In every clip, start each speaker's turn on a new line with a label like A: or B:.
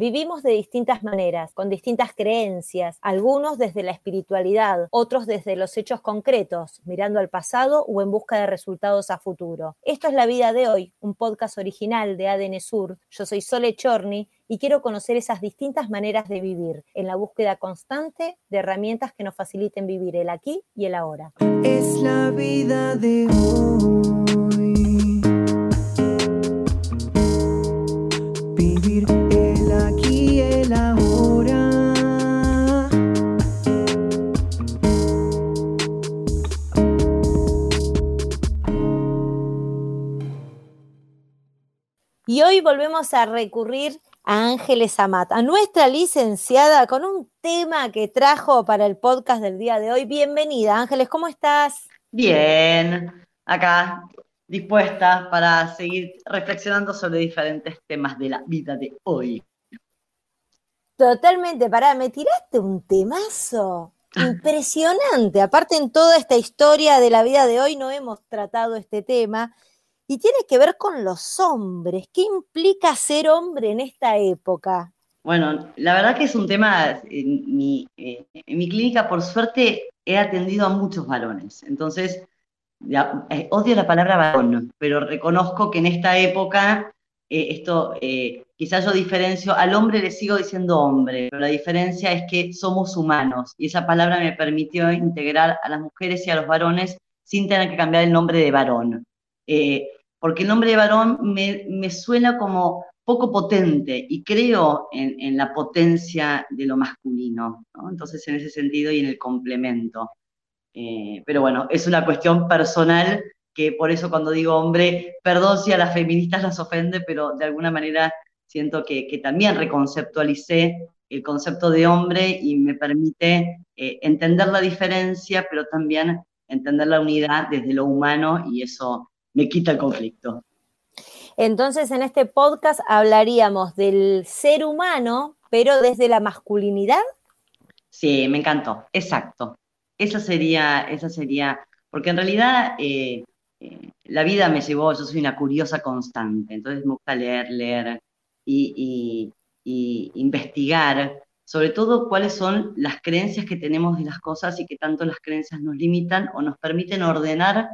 A: Vivimos de distintas maneras, con distintas creencias, algunos desde la espiritualidad, otros desde los hechos concretos, mirando al pasado o en busca de resultados a futuro. Esto es La Vida de Hoy, un podcast original de ADN Sur. Yo soy Sole Chorni y quiero conocer esas distintas maneras de vivir, en la búsqueda constante de herramientas que nos faciliten vivir el aquí y el ahora.
B: Es la vida de hoy. Y
A: hoy volvemos a recurrir a Ángeles Amat, a nuestra licenciada, con un tema que trajo para el podcast del día de hoy. Bienvenida, Ángeles, ¿cómo estás?
C: Bien, acá dispuesta para seguir reflexionando sobre diferentes temas de la vida de hoy.
A: Totalmente, pará, me tiraste un temazo impresionante. Aparte, en toda esta historia de la vida de hoy no hemos tratado este tema y tiene que ver con los hombres. ¿Qué implica ser hombre en esta época?
C: Bueno, la verdad que es un tema, en mi, eh, clínica por suerte he atendido a muchos varones, entonces eh, odio la palabra varón, pero reconozco que en esta época eh, esto, eh, quizás yo diferencio, al hombre le sigo diciendo hombre, pero la diferencia es que somos humanos y esa palabra me permitió integrar a las mujeres y a los varones sin tener que cambiar el nombre de varón. Porque el nombre de varón me, me suena como poco potente y creo en, en la potencia de lo masculino, ¿no? Entonces, en ese sentido y en el complemento. Eh, pero bueno, es una cuestión personal que por eso cuando digo hombre, perdón si a las feministas las ofende, pero de alguna manera siento que, que también reconceptualicé el concepto de hombre y me permite eh, entender la diferencia, pero también entender la unidad desde lo humano y eso me quita el conflicto.
A: Entonces, en este podcast hablaríamos del ser humano, pero desde la masculinidad.
C: Sí, me encantó, exacto. Esa sería, esa sería, porque en realidad eh, eh, la vida me llevó, yo soy una curiosa constante, entonces me gusta leer, leer y, y- y investigar, sobre todo cuáles son las creencias que tenemos de las cosas y que tanto las creencias nos limitan o nos permiten ordenar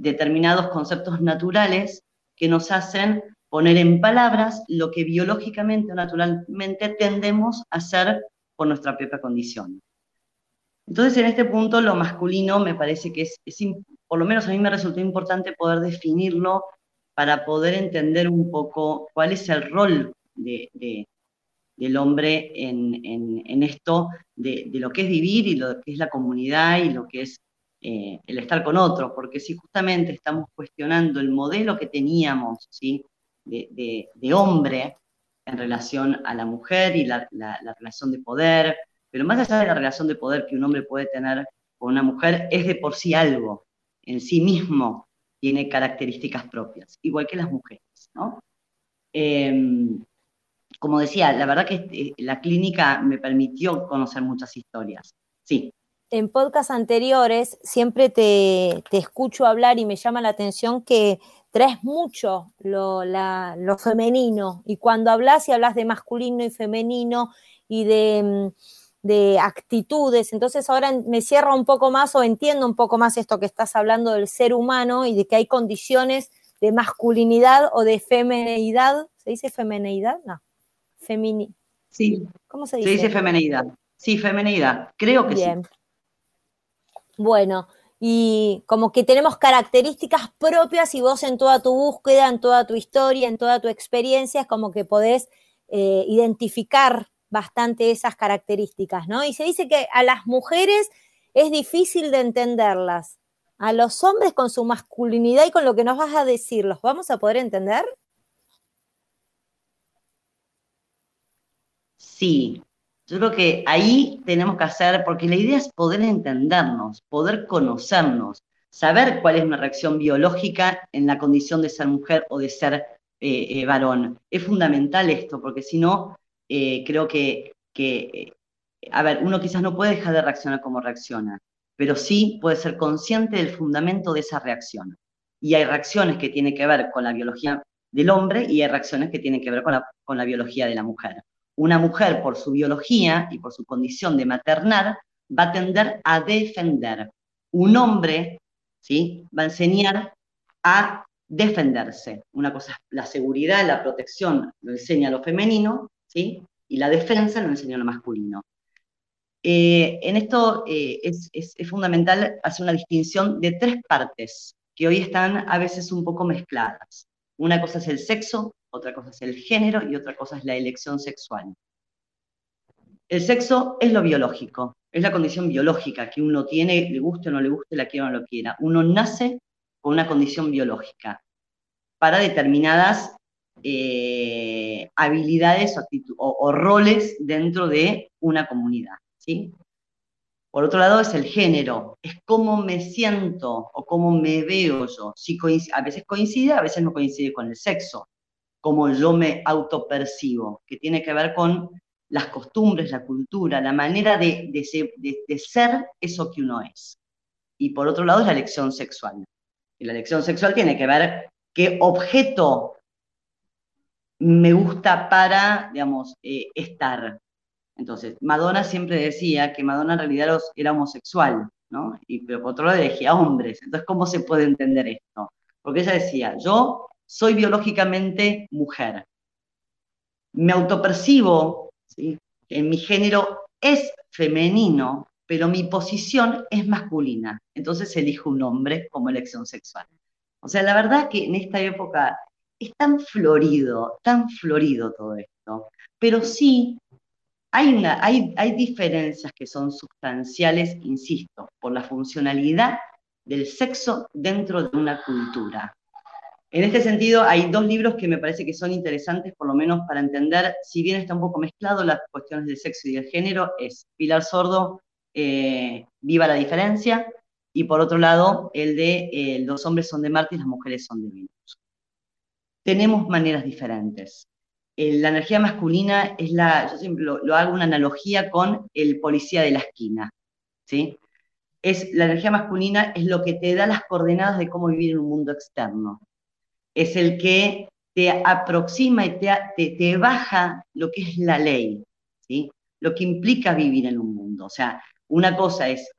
C: determinados conceptos naturales que nos hacen poner en palabras lo que biológicamente o naturalmente tendemos a hacer por nuestra propia condición. Entonces, en este punto, lo masculino me parece que es, es por lo menos a mí me resultó importante poder definirlo para poder entender un poco cuál es el rol de- de- del hombre en, en- en esto de, de lo que es vivir y lo que es la comunidad y lo que es eh, el estar con otros, porque si justamente estamos cuestionando el modelo que teníamos, ¿sí? de, hombre en relación a la mujer y la relación de poder, pero más allá de la relación de poder que un hombre puede tener con una mujer, es de por sí algo, en sí mismo tiene características propias, igual que las mujeres, ¿no? Em, como decía, la verdad que eh, la clínica me permitió conocer muchas historias. Sí,
A: En podcasts anteriores siempre te, te escucho hablar y me llama la atención que traes mucho lo, la- lo femenino y cuando hablas y hablas de masculino y femenino y de, mm, de actitudes, entonces ahora me cierra un poco más o entiendo un poco más esto que estás hablando del ser humano y de que hay condiciones de masculinidad o de femineidad. ¿Se dice femineidad? No. Femini
C: sí,
A: ¿Cómo se
C: se
A: dice?
C: dice femenidad. Sí, femenidad, creo que
A: Bien.
C: sí.
A: Bueno, y como que tenemos características propias y vos en toda tu búsqueda, en toda tu historia, en toda tu experiencia, es como que podés eh, identificar bastante esas características, ¿no? Y se dice que a las mujeres es difícil de entenderlas. A los hombres con su masculinidad y con lo que nos vas a decir, ¿los vamos a poder entender?
C: Sí, yo creo que ahí tenemos que hacer, porque la idea es poder entendernos, poder conocernos, saber cuál es una reacción biológica en la condición de ser mujer o de ser eh, eh, varón. Es fundamental esto, porque si no, eh, creo que, a ver, uno quizás no puede dejar de reaccionar como reacciona, pero sí puede ser consciente del fundamento de esa reacción. Y hay reacciones que tienen que ver con la biología del hombre y hay reacciones que tienen que ver con la biología de la mujer una mujer por su biología y por su condición de maternar va a tender a defender. Un hombre ¿sí? va a enseñar a defenderse. Una cosa es la seguridad, la protección, lo enseña lo femenino, ¿sí? y la defensa lo enseña lo masculino. Eh, en esto eh, es, fundamental hacer una distinción de tres partes que hoy están a veces un poco mezcladas. Una cosa es el sexo, otra cosa es el género y otra cosa es la elección sexual. El sexo es lo biológico, es la condición biológica que uno tiene, le guste o no le guste, la quiera o no lo quiera. Uno nace con una condición biológica para determinadas eh, habilidades o, roles dentro de una comunidad. ¿sí? Por otro lado es el género, es cómo me siento o cómo me veo yo. Si a veces coincide, a veces no coincide con el sexo, como yo me autopercibo, que tiene que ver con las costumbres, la cultura, la manera de, de ser eso que uno es. Y por otro lado es la elección sexual. Y la elección sexual tiene que ver qué objeto me gusta para, digamos, eh, estar. Entonces, Madonna siempre decía que Madonna en realidad era homosexual, ¿no? Y, pero por otro lado elegía hombres. Entonces, ¿cómo se puede entender esto? Porque ella decía, yo soy biológicamente mujer. Me autopercibo, ¿sí? En mi género es femenino, pero mi posición es masculina. Entonces elijo un hombre como elección sexual. O sea, la verdad que en esta época es tan florido, tan florido todo esto, pero sí hay, hay, hay diferencias que son sustanciales, insisto, por la funcionalidad del sexo dentro de una cultura. En este sentido, hay dos libros que me parece que son interesantes, por lo menos para entender, si bien está un poco mezclado las cuestiones del sexo y del género, es Pilar Sordo, eh, Viva la diferencia, y por otro lado, el de eh, Los hombres son de Marte y las mujeres son de Venus tenemos maneras diferentes. Eh, la energía masculina es la, yo siempre lo, hago una analogía con el policía de la esquina, ¿sí? Es, la energía masculina es lo que te da las coordenadas de cómo vivir en un mundo externo. Es el que te aproxima y te, te, baja lo que es la ley, ¿sí? Lo que implica vivir en un mundo. O sea, una cosa es,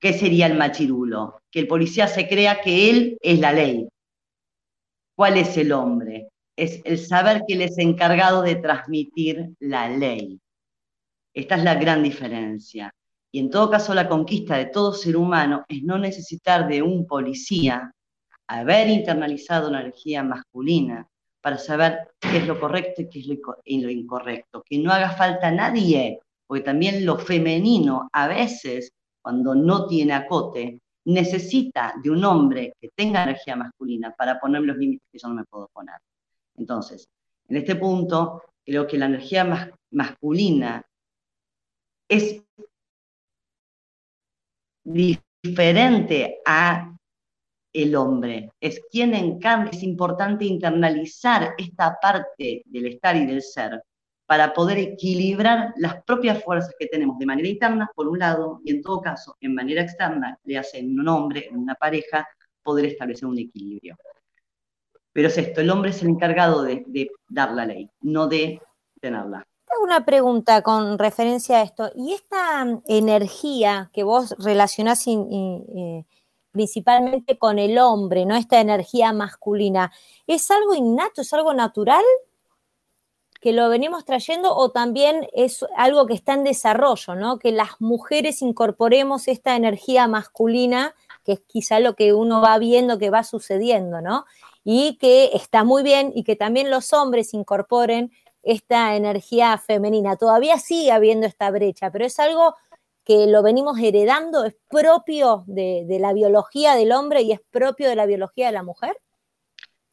C: ¿qué sería el machirulo? Que el policía se crea que él es la ley, ¿Cuál es el hombre? Es el saber que él es encargado de transmitir la ley. Esta es la gran diferencia. Y en todo caso, la conquista de todo ser humano es no necesitar de un policía haber internalizado una energía masculina para saber qué es lo correcto y qué es lo, incorrecto. Que no haga falta nadie, porque también lo femenino a veces, cuando no tiene acote, necesita de un hombre que tenga energía masculina para poner los límites que yo no me puedo poner. Entonces, en este punto, creo que la energía masculina es diferente a el hombre, es quien encarna, es importante internalizar esta parte del estar y del ser para poder equilibrar las propias fuerzas que tenemos de manera interna, por un lado, y en todo caso, en manera externa, le hace en un hombre, en una pareja, poder establecer un equilibrio. Pero es esto, el hombre es el encargado de, dar la ley, no de tenerla.
A: Una pregunta con referencia a esto. ¿Y esta mm, energía que vos relacionás eh, principalmente con el hombre, ¿no? Esta energía masculina, ¿es algo innato, es algo natural que lo venimos trayendo o también es algo que está en desarrollo, ¿no? Que las mujeres incorporemos esta energía masculina, que es quizá lo que uno va viendo que va sucediendo, ¿no? Y que está muy bien y que también los hombres incorporen esta energía femenina. Todavía sigue habiendo esta brecha, pero es algo que lo venimos heredando, es propio de, de la biología del hombre y es propio de la biología de la mujer.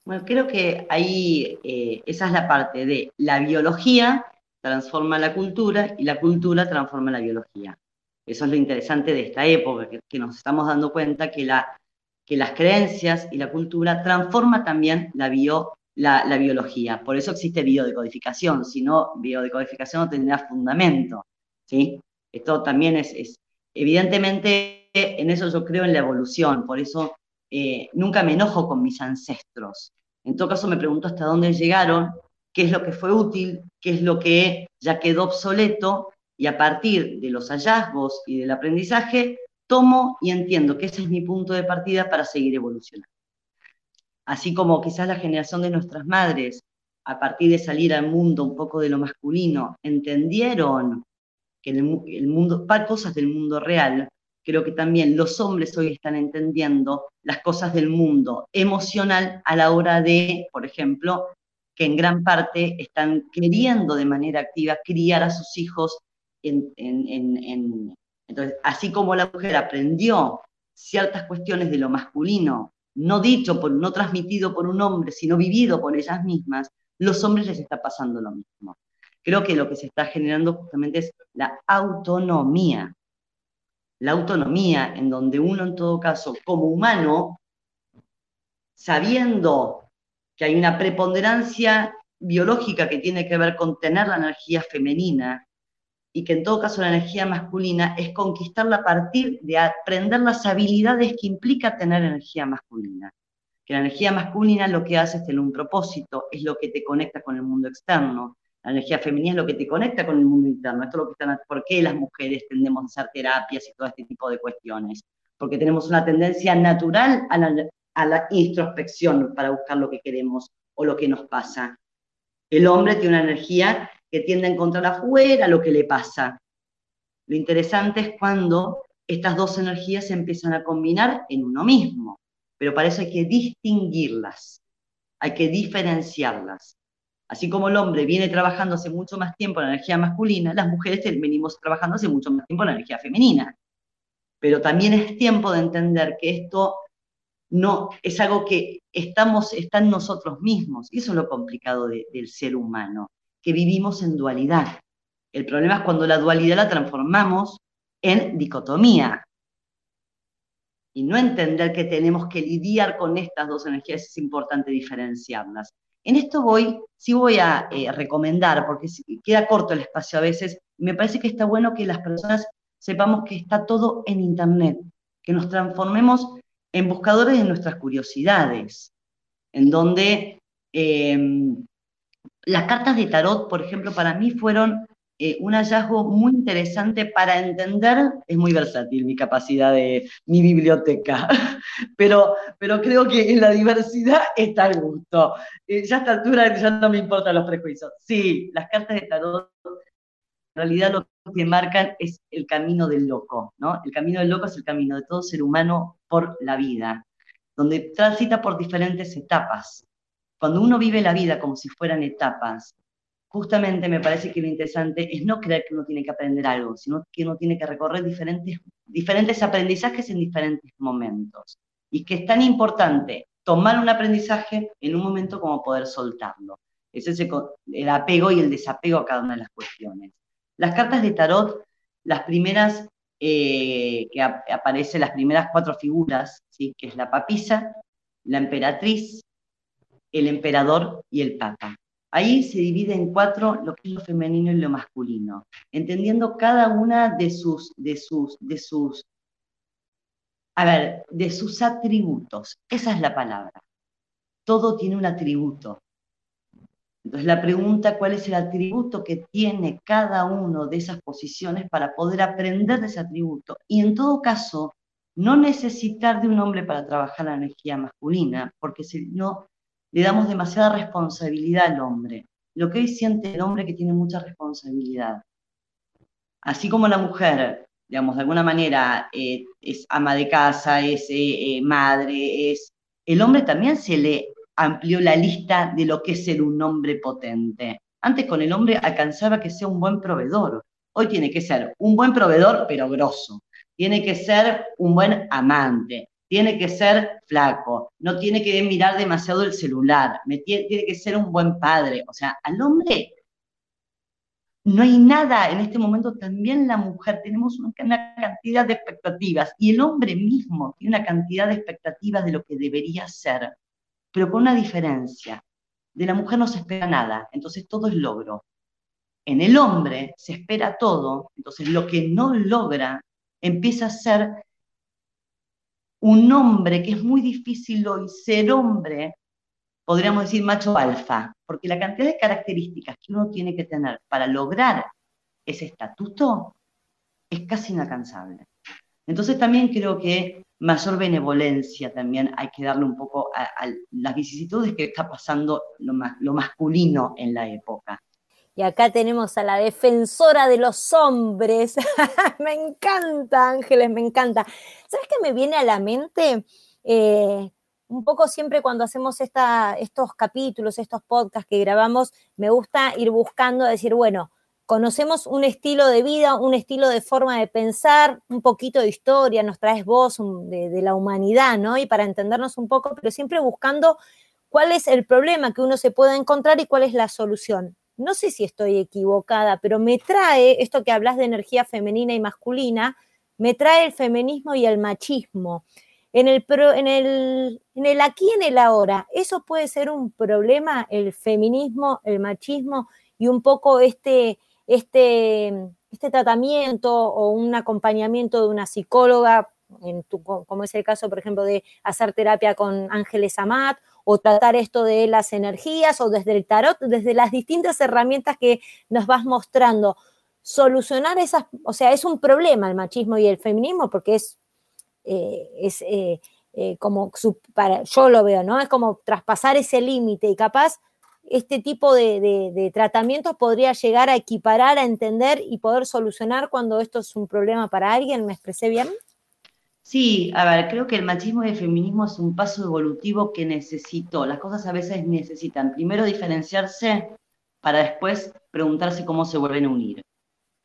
C: Bueno, creo que ahí eh, esa es la parte de la biología transforma la cultura y la cultura transforma la biología. Eso es lo interesante de esta época, que, nos estamos dando cuenta que, la, que las creencias y la cultura transforma también la, bio, la, biología. Por eso existe biodecodificación, si no, biodecodificación no tendría fundamento. ¿sí? Esto también es, evidentemente, en eso yo creo en la evolución, por eso eh, nunca me enojo con mis ancestros. En todo caso me pregunto hasta dónde llegaron, qué es lo que fue útil, qué es lo que ya quedó obsoleto y a partir de los hallazgos y del aprendizaje, tomo y entiendo que ese es mi punto de partida para seguir evolucionando. Así como quizás la generación de nuestras madres, a partir de salir al mundo un poco de lo masculino, entendieron que el, el mundo, cosas del mundo real, creo que también los hombres hoy están entendiendo las cosas del mundo emocional a la hora de, por ejemplo, que en gran parte están queriendo de manera activa criar a sus hijos en, entonces, así como la mujer aprendió ciertas cuestiones de lo masculino, no dicho, por, no transmitido por un hombre, sino vivido por ellas mismas, los hombres les está pasando lo mismo. Creo que lo que se está generando justamente es la autonomía. La autonomía en donde uno en todo caso, como humano, sabiendo que hay una preponderancia biológica que tiene que ver con tener la energía femenina y que en todo caso la energía masculina es conquistarla a partir de aprender las habilidades que implica tener energía masculina. Que la energía masculina lo que hace es tener un propósito, es lo que te conecta con el mundo externo. La energía femenina es lo que te conecta con el mundo interno. Esto es lo que están, ¿Por qué las mujeres tendemos a hacer terapias y todo este tipo de cuestiones? Porque tenemos una tendencia natural a la, a la introspección para buscar lo que queremos o lo que nos pasa. El hombre tiene una energía que tiende a encontrar afuera lo que le pasa. Lo interesante es cuando estas dos energías se empiezan a combinar en uno mismo, pero para eso hay que distinguirlas, hay que diferenciarlas. Así como el hombre viene trabajando hace mucho más tiempo en la energía masculina, las mujeres venimos trabajando hace mucho más tiempo en la energía femenina. Pero también es tiempo de entender que esto no es algo que estamos, está en nosotros mismos. Y eso es lo complicado del ser humano, que vivimos en dualidad. El problema es cuando la dualidad la transformamos en dicotomía. Y no entender que tenemos que lidiar con estas dos energías es importante diferenciarlas. En esto voy, sí voy a eh, recomendar, porque queda corto el espacio a veces, me parece que está bueno que las personas sepamos que está todo en Internet, que nos transformemos en buscadores de nuestras curiosidades, en donde em, las cartas de tarot, por ejemplo, para mí fueron eh, un hallazgo muy interesante para entender, es muy versátil mi capacidad de mi biblioteca, pero, pero creo que en la diversidad está el gusto. Eh, ya a esta altura ya no me importan los prejuicios. Sí, las cartas de tarot en realidad lo que marcan es el camino del loco, ¿no? El camino del loco es el camino de todo ser humano por la vida, donde transita por diferentes etapas. Cuando uno vive la vida como si fueran etapas, justamente me parece que lo interesante es no creer que uno tiene que aprender algo, sino que uno tiene que recorrer diferentes, diferentes aprendizajes en diferentes momentos. Y que es tan importante tomar un aprendizaje en un momento como poder soltarlo. Es el apego y el desapego a cada una de las cuestiones. Las cartas de tarot, las primeras eh, que aparecen, las primeras cuatro figuras, ¿sí? que es la papisa, la emperatriz, el emperador y el papa. Ahí se divide en cuatro lo que es lo femenino y lo masculino, entendiendo cada una de sus, de sus, de sus, a ver, de sus atributos. Esa es la palabra. Todo tiene un atributo. Entonces la pregunta, ¿cuál es el atributo que tiene cada uno de esas posiciones para poder aprender de ese atributo? Y en todo caso, no necesitar de un hombre para trabajar la energía masculina, porque si no, le damos demasiada responsabilidad al hombre. Lo que hoy siente el hombre que tiene mucha responsabilidad. Así como la mujer, digamos, de alguna manera eh, es ama de casa, es eh, eh, madre, es... El hombre también se le amplió la lista de lo que es ser un hombre potente. Antes con el hombre alcanzaba que sea un buen proveedor. Hoy tiene que ser un buen proveedor, pero grosso. Tiene que ser un buen amante. Tiene que ser flaco. No tiene que mirar demasiado el celular. tiene que ser un buen padre. O sea, al hombre no hay nada en este momento, también la mujer, tenemos una cantidad de expectativas y el hombre mismo tiene una cantidad de expectativas de lo que debería ser pero con una diferencia. De la mujer no se espera nada, entonces todo es logro. En el hombre se espera todo, entonces lo que no logra empieza a ser un hombre que es muy difícil hoy ser hombre podríamos decir macho alfa, porque la cantidad de características que uno tiene que tener para lograr ese estatuto es casi inalcanzable. Entonces también creo que mayor benevolencia también hay que darle un poco a, las vicisitudes que está pasando lo, lo masculino en la época.
A: Y acá tenemos a la defensora de los hombres. me encanta, Ángeles, me encanta. ¿Sabes qué me viene a la mente? Eh, un poco siempre cuando hacemos estos capítulos, estos podcasts que grabamos, me gusta ir buscando, decir, bueno, conocemos un estilo de vida, un estilo de forma de pensar, un poquito de historia, nos traes voz de, de, la humanidad, ¿no? Y para entendernos un poco, pero siempre buscando cuál es el problema que uno se puede encontrar y cuál es la solución. No sé si estoy equivocada, pero me trae esto que hablas de energía femenina y masculina, me trae el feminismo y el machismo. En el, en el, en el aquí, en el ahora, ¿eso puede ser un problema, el feminismo, el machismo y un poco este, este, este tratamiento o un acompañamiento de una psicóloga, como es el caso, por ejemplo, de hacer terapia con Ángeles Amat, o tratar esto de las energías, o desde el tarot, desde las distintas herramientas que nos vas mostrando. Solucionar esas, o sea, es un problema el machismo y el feminismo, porque es, eh, es eh, eh, como, para, yo lo veo, ¿no? Es como traspasar ese límite y capaz este tipo de, tratamientos podría llegar a equiparar, a entender y poder solucionar cuando esto es un problema para alguien. ¿Me expresé bien?
C: Sí, a ver, creo que el machismo y el feminismo es un paso evolutivo que necesito. Las cosas a veces necesitan primero diferenciarse para después preguntarse cómo se vuelven a unir.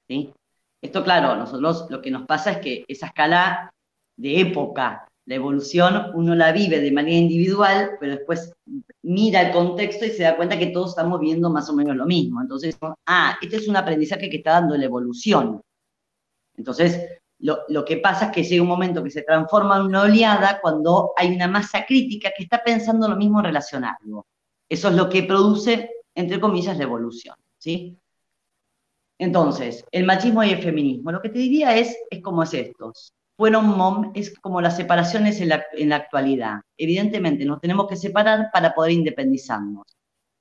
C: ¿sí? Esto, claro, nosotros lo que nos pasa es que esa escala de época la evolución uno la vive de manera individual, pero después mira el contexto y se da cuenta que todos estamos viendo más o menos lo mismo. Entonces, ah, este es un aprendizaje que está dando la evolución. Entonces, lo, que pasa es que llega un momento que se transforma en una oleada cuando hay una masa crítica que está pensando lo mismo en relación a algo. Eso es lo que produce, entre comillas, la evolución. ¿sí? Entonces, el machismo y el feminismo. Lo que te diría es, es como es esto fueron mom, es como las separaciones en la, en la actualidad. Evidentemente, nos tenemos que separar para poder independizarnos.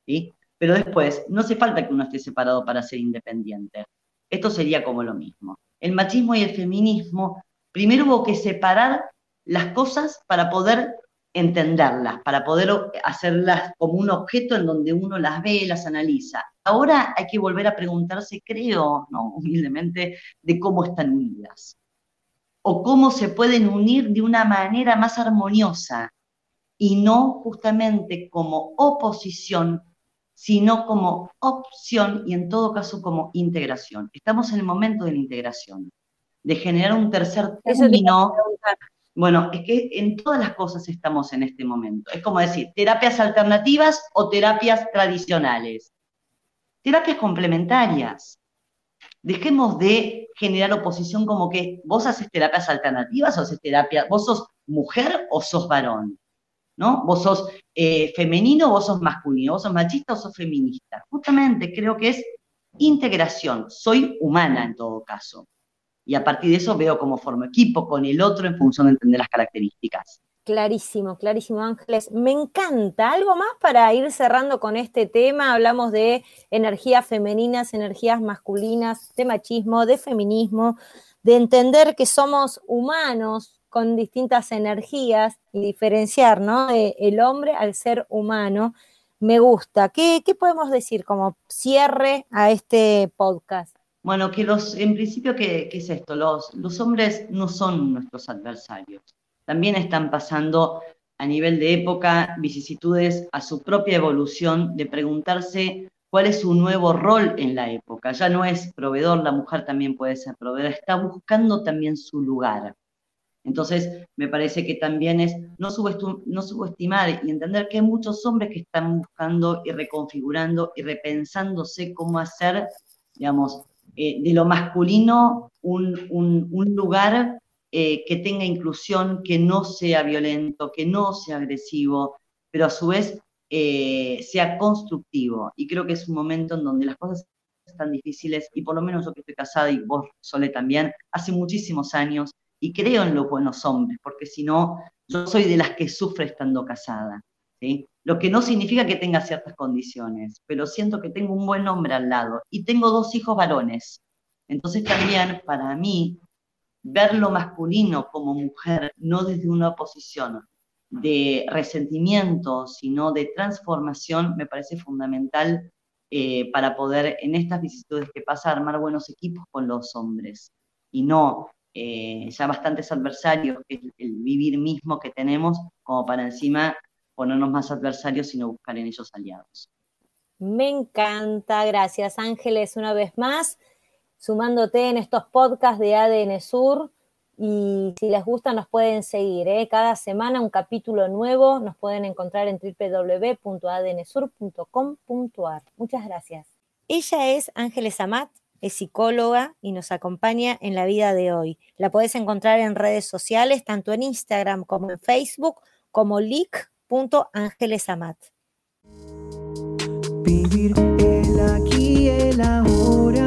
C: ¿sí? Pero después, no hace falta que uno esté separado para ser independiente. Esto sería como lo mismo. El machismo y el feminismo, primero hubo que separar las cosas para poder entenderlas, para poder hacerlas como un objeto en donde uno las ve, las analiza. Ahora hay que volver a preguntarse, creo, humildemente, de cómo están unidas o cómo se pueden unir de una manera más armoniosa y no justamente como oposición, sino como opción y en todo caso como integración. Estamos en el momento de la integración, de generar un tercer término. Bueno, es que en todas las cosas estamos en este momento. Es como decir, terapias alternativas o terapias tradicionales. Terapias complementarias. Dejemos de generar oposición como que vos haces terapias alternativas o haces terapia, vos sos mujer o sos varón, ¿no? Vos sos eh, femenino vos sos masculino, vos sos machista o sos feminista. Justamente creo que es integración, soy humana en todo caso. Y a partir de eso veo cómo formo equipo con el otro en función de entender las características.
A: Clarísimo, clarísimo, Ángeles. Me encanta. ¿Algo más para ir cerrando con este tema? Hablamos de energías femeninas, energías masculinas, de machismo, de feminismo, de entender que somos humanos con distintas energías y diferenciar, ¿no? el hombre al ser humano. Me gusta. ¿Qué, podemos decir como cierre a este podcast?
C: Bueno, que los, en principio, ¿qué, es esto? Los, los hombres no son nuestros adversarios también están pasando a nivel de época vicisitudes a su propia evolución de preguntarse cuál es su nuevo rol en la época. Ya no es proveedor, la mujer también puede ser proveedora, está buscando también su lugar. Entonces, me parece que también es no, subestimar y entender que hay muchos hombres que están buscando y reconfigurando y repensándose cómo hacer, digamos, eh, de lo masculino un, lugar eh, que tenga inclusión, que no sea violento, que no sea agresivo, pero a su vez eh, sea constructivo. Y creo que es un momento en donde las cosas están difíciles, y por lo menos yo que estoy casada y vos, Sole, también, hace muchísimos años, y creo en los buenos hombres, porque si no, yo soy de las que sufre estando casada. ¿sí? lo que no significa que tenga ciertas condiciones, pero siento que tengo un buen hombre al lado y tengo dos hijos varones. Entonces también para mí, ver lo masculino como mujer, no desde una posición de resentimiento, sino de transformación, me parece fundamental eh, para poder en estas vicisitudes que pasa armar buenos equipos con los hombres y no eh, ya bastantes adversarios, que es el vivir mismo que tenemos, como para encima ponernos más adversarios, sino buscar en ellos aliados.
A: Me encanta, gracias Ángeles una vez más, sumándote en estos podcasts de ADN Sur. Y si les gusta, nos pueden seguir. ¿eh? Cada semana un capítulo nuevo. Nos pueden encontrar en www.adnsur.com.ar. Muchas gracias. Ella es Ángeles Amat, es psicóloga y nos acompaña en la vida de hoy. La puedes encontrar en redes sociales, tanto en Instagram como en Facebook, como
B: ahora.